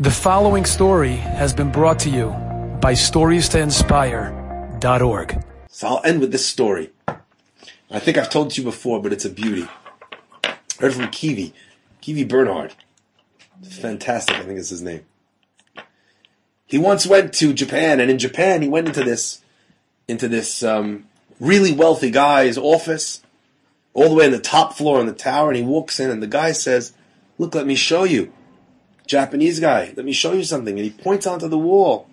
The following story has been brought to you by StoriesToInspire.org. So I'll end with this story. I think I've told it you before, but it's a beauty. Heard from Kivi, Kivi Bernhard. Fantastic, I think is his name. He once went to Japan, and in Japan he went into this, into this um, really wealthy guy's office, all the way on the top floor on the tower, and he walks in, and the guy says, "Look, let me show you." Japanese guy, let me show you something. And he points onto the wall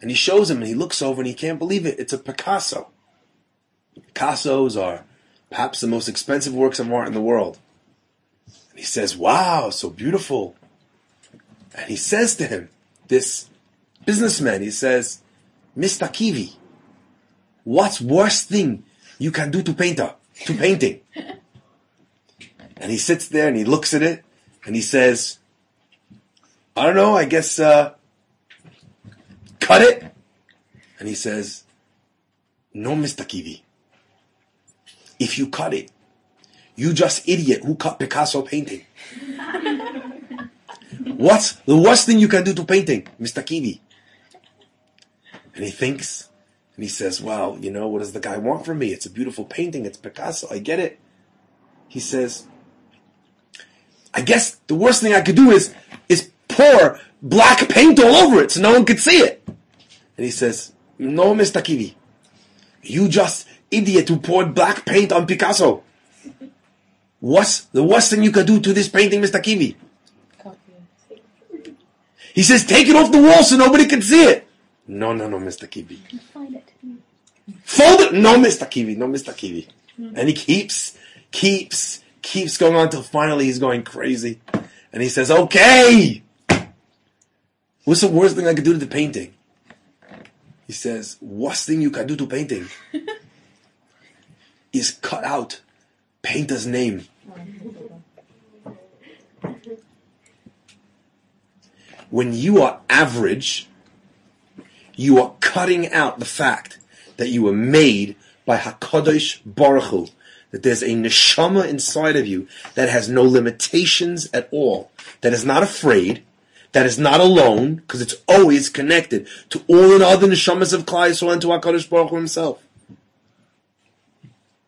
and he shows him and he looks over and he can't believe it. It's a Picasso. Picassos are perhaps the most expensive works of art in the world. And he says, wow, so beautiful. And he says to him, this businessman, he says, Mr. Kivi, what's worst thing you can do to painter, to painting? and he sits there and he looks at it and he says, I don't know, I guess, uh, cut it. And he says, no, Mr. Kivi. If you cut it, you just idiot who cut Picasso painting. What's the worst thing you can do to painting, Mr. Kivi? And he thinks, and he says, well, you know, what does the guy want from me? It's a beautiful painting. It's Picasso. I get it. He says, I guess the worst thing I could do is pour black paint all over it so no one could see it. And he says, No, Mr. Kivi. You just idiot who poured black paint on Picasso. What's the worst thing you could do to this painting, Mr. Kivi? He says, Take it off the wall so nobody can see it. No, no, no, Mr. Kivi. Fold it. No, Mr. Kivi. No, Mr. Kivi. And he keeps, keeps, keeps going on until finally he's going crazy. And he says, Okay. What's the worst thing I could do to the painting? He says, worst thing you can do to painting is cut out painter's name. When you are average, you are cutting out the fact that you were made by Hakadosh Baruch Hu, that there's a neshama inside of you that has no limitations at all, that is not afraid, that is not alone, because it's always connected to all the other neshamas of Klal Yisrael and to HaKadosh Baruch Hu himself.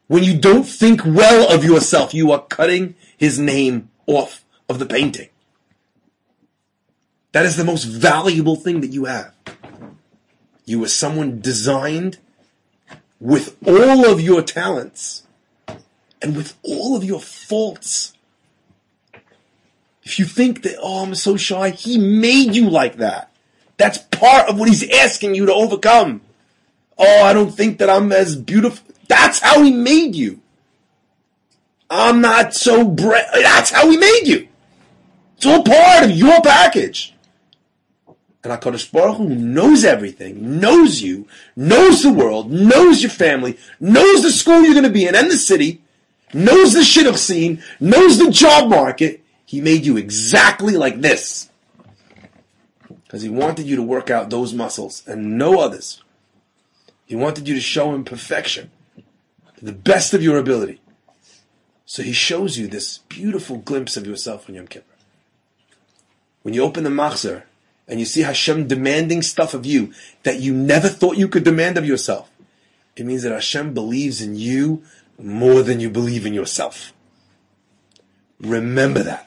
When you don't think well of yourself, you are cutting his name off of the painting. That is the most valuable thing that you have. You are someone designed with all of your talents and with all of your faults if you think that, oh, I'm so shy, he made you like that. That's part of what he's asking you to overcome. Oh, I don't think that I'm as beautiful. That's how he made you. I'm not so bright. That's how he made you. It's all part of your package. And HaKadosh Baruch Hu knows everything, knows you, knows the world, knows your family, knows the school you're going to be in and the city, knows the shidduch scene, knows the job market, he made you exactly like this. Because he wanted you to work out those muscles and no others. He wanted you to show him perfection to the best of your ability. So he shows you this beautiful glimpse of yourself on Yom Kippur. When you open the machzor and you see Hashem demanding stuff of you that you never thought you could demand of yourself, it means that Hashem believes in you more than you believe in yourself. Remember that.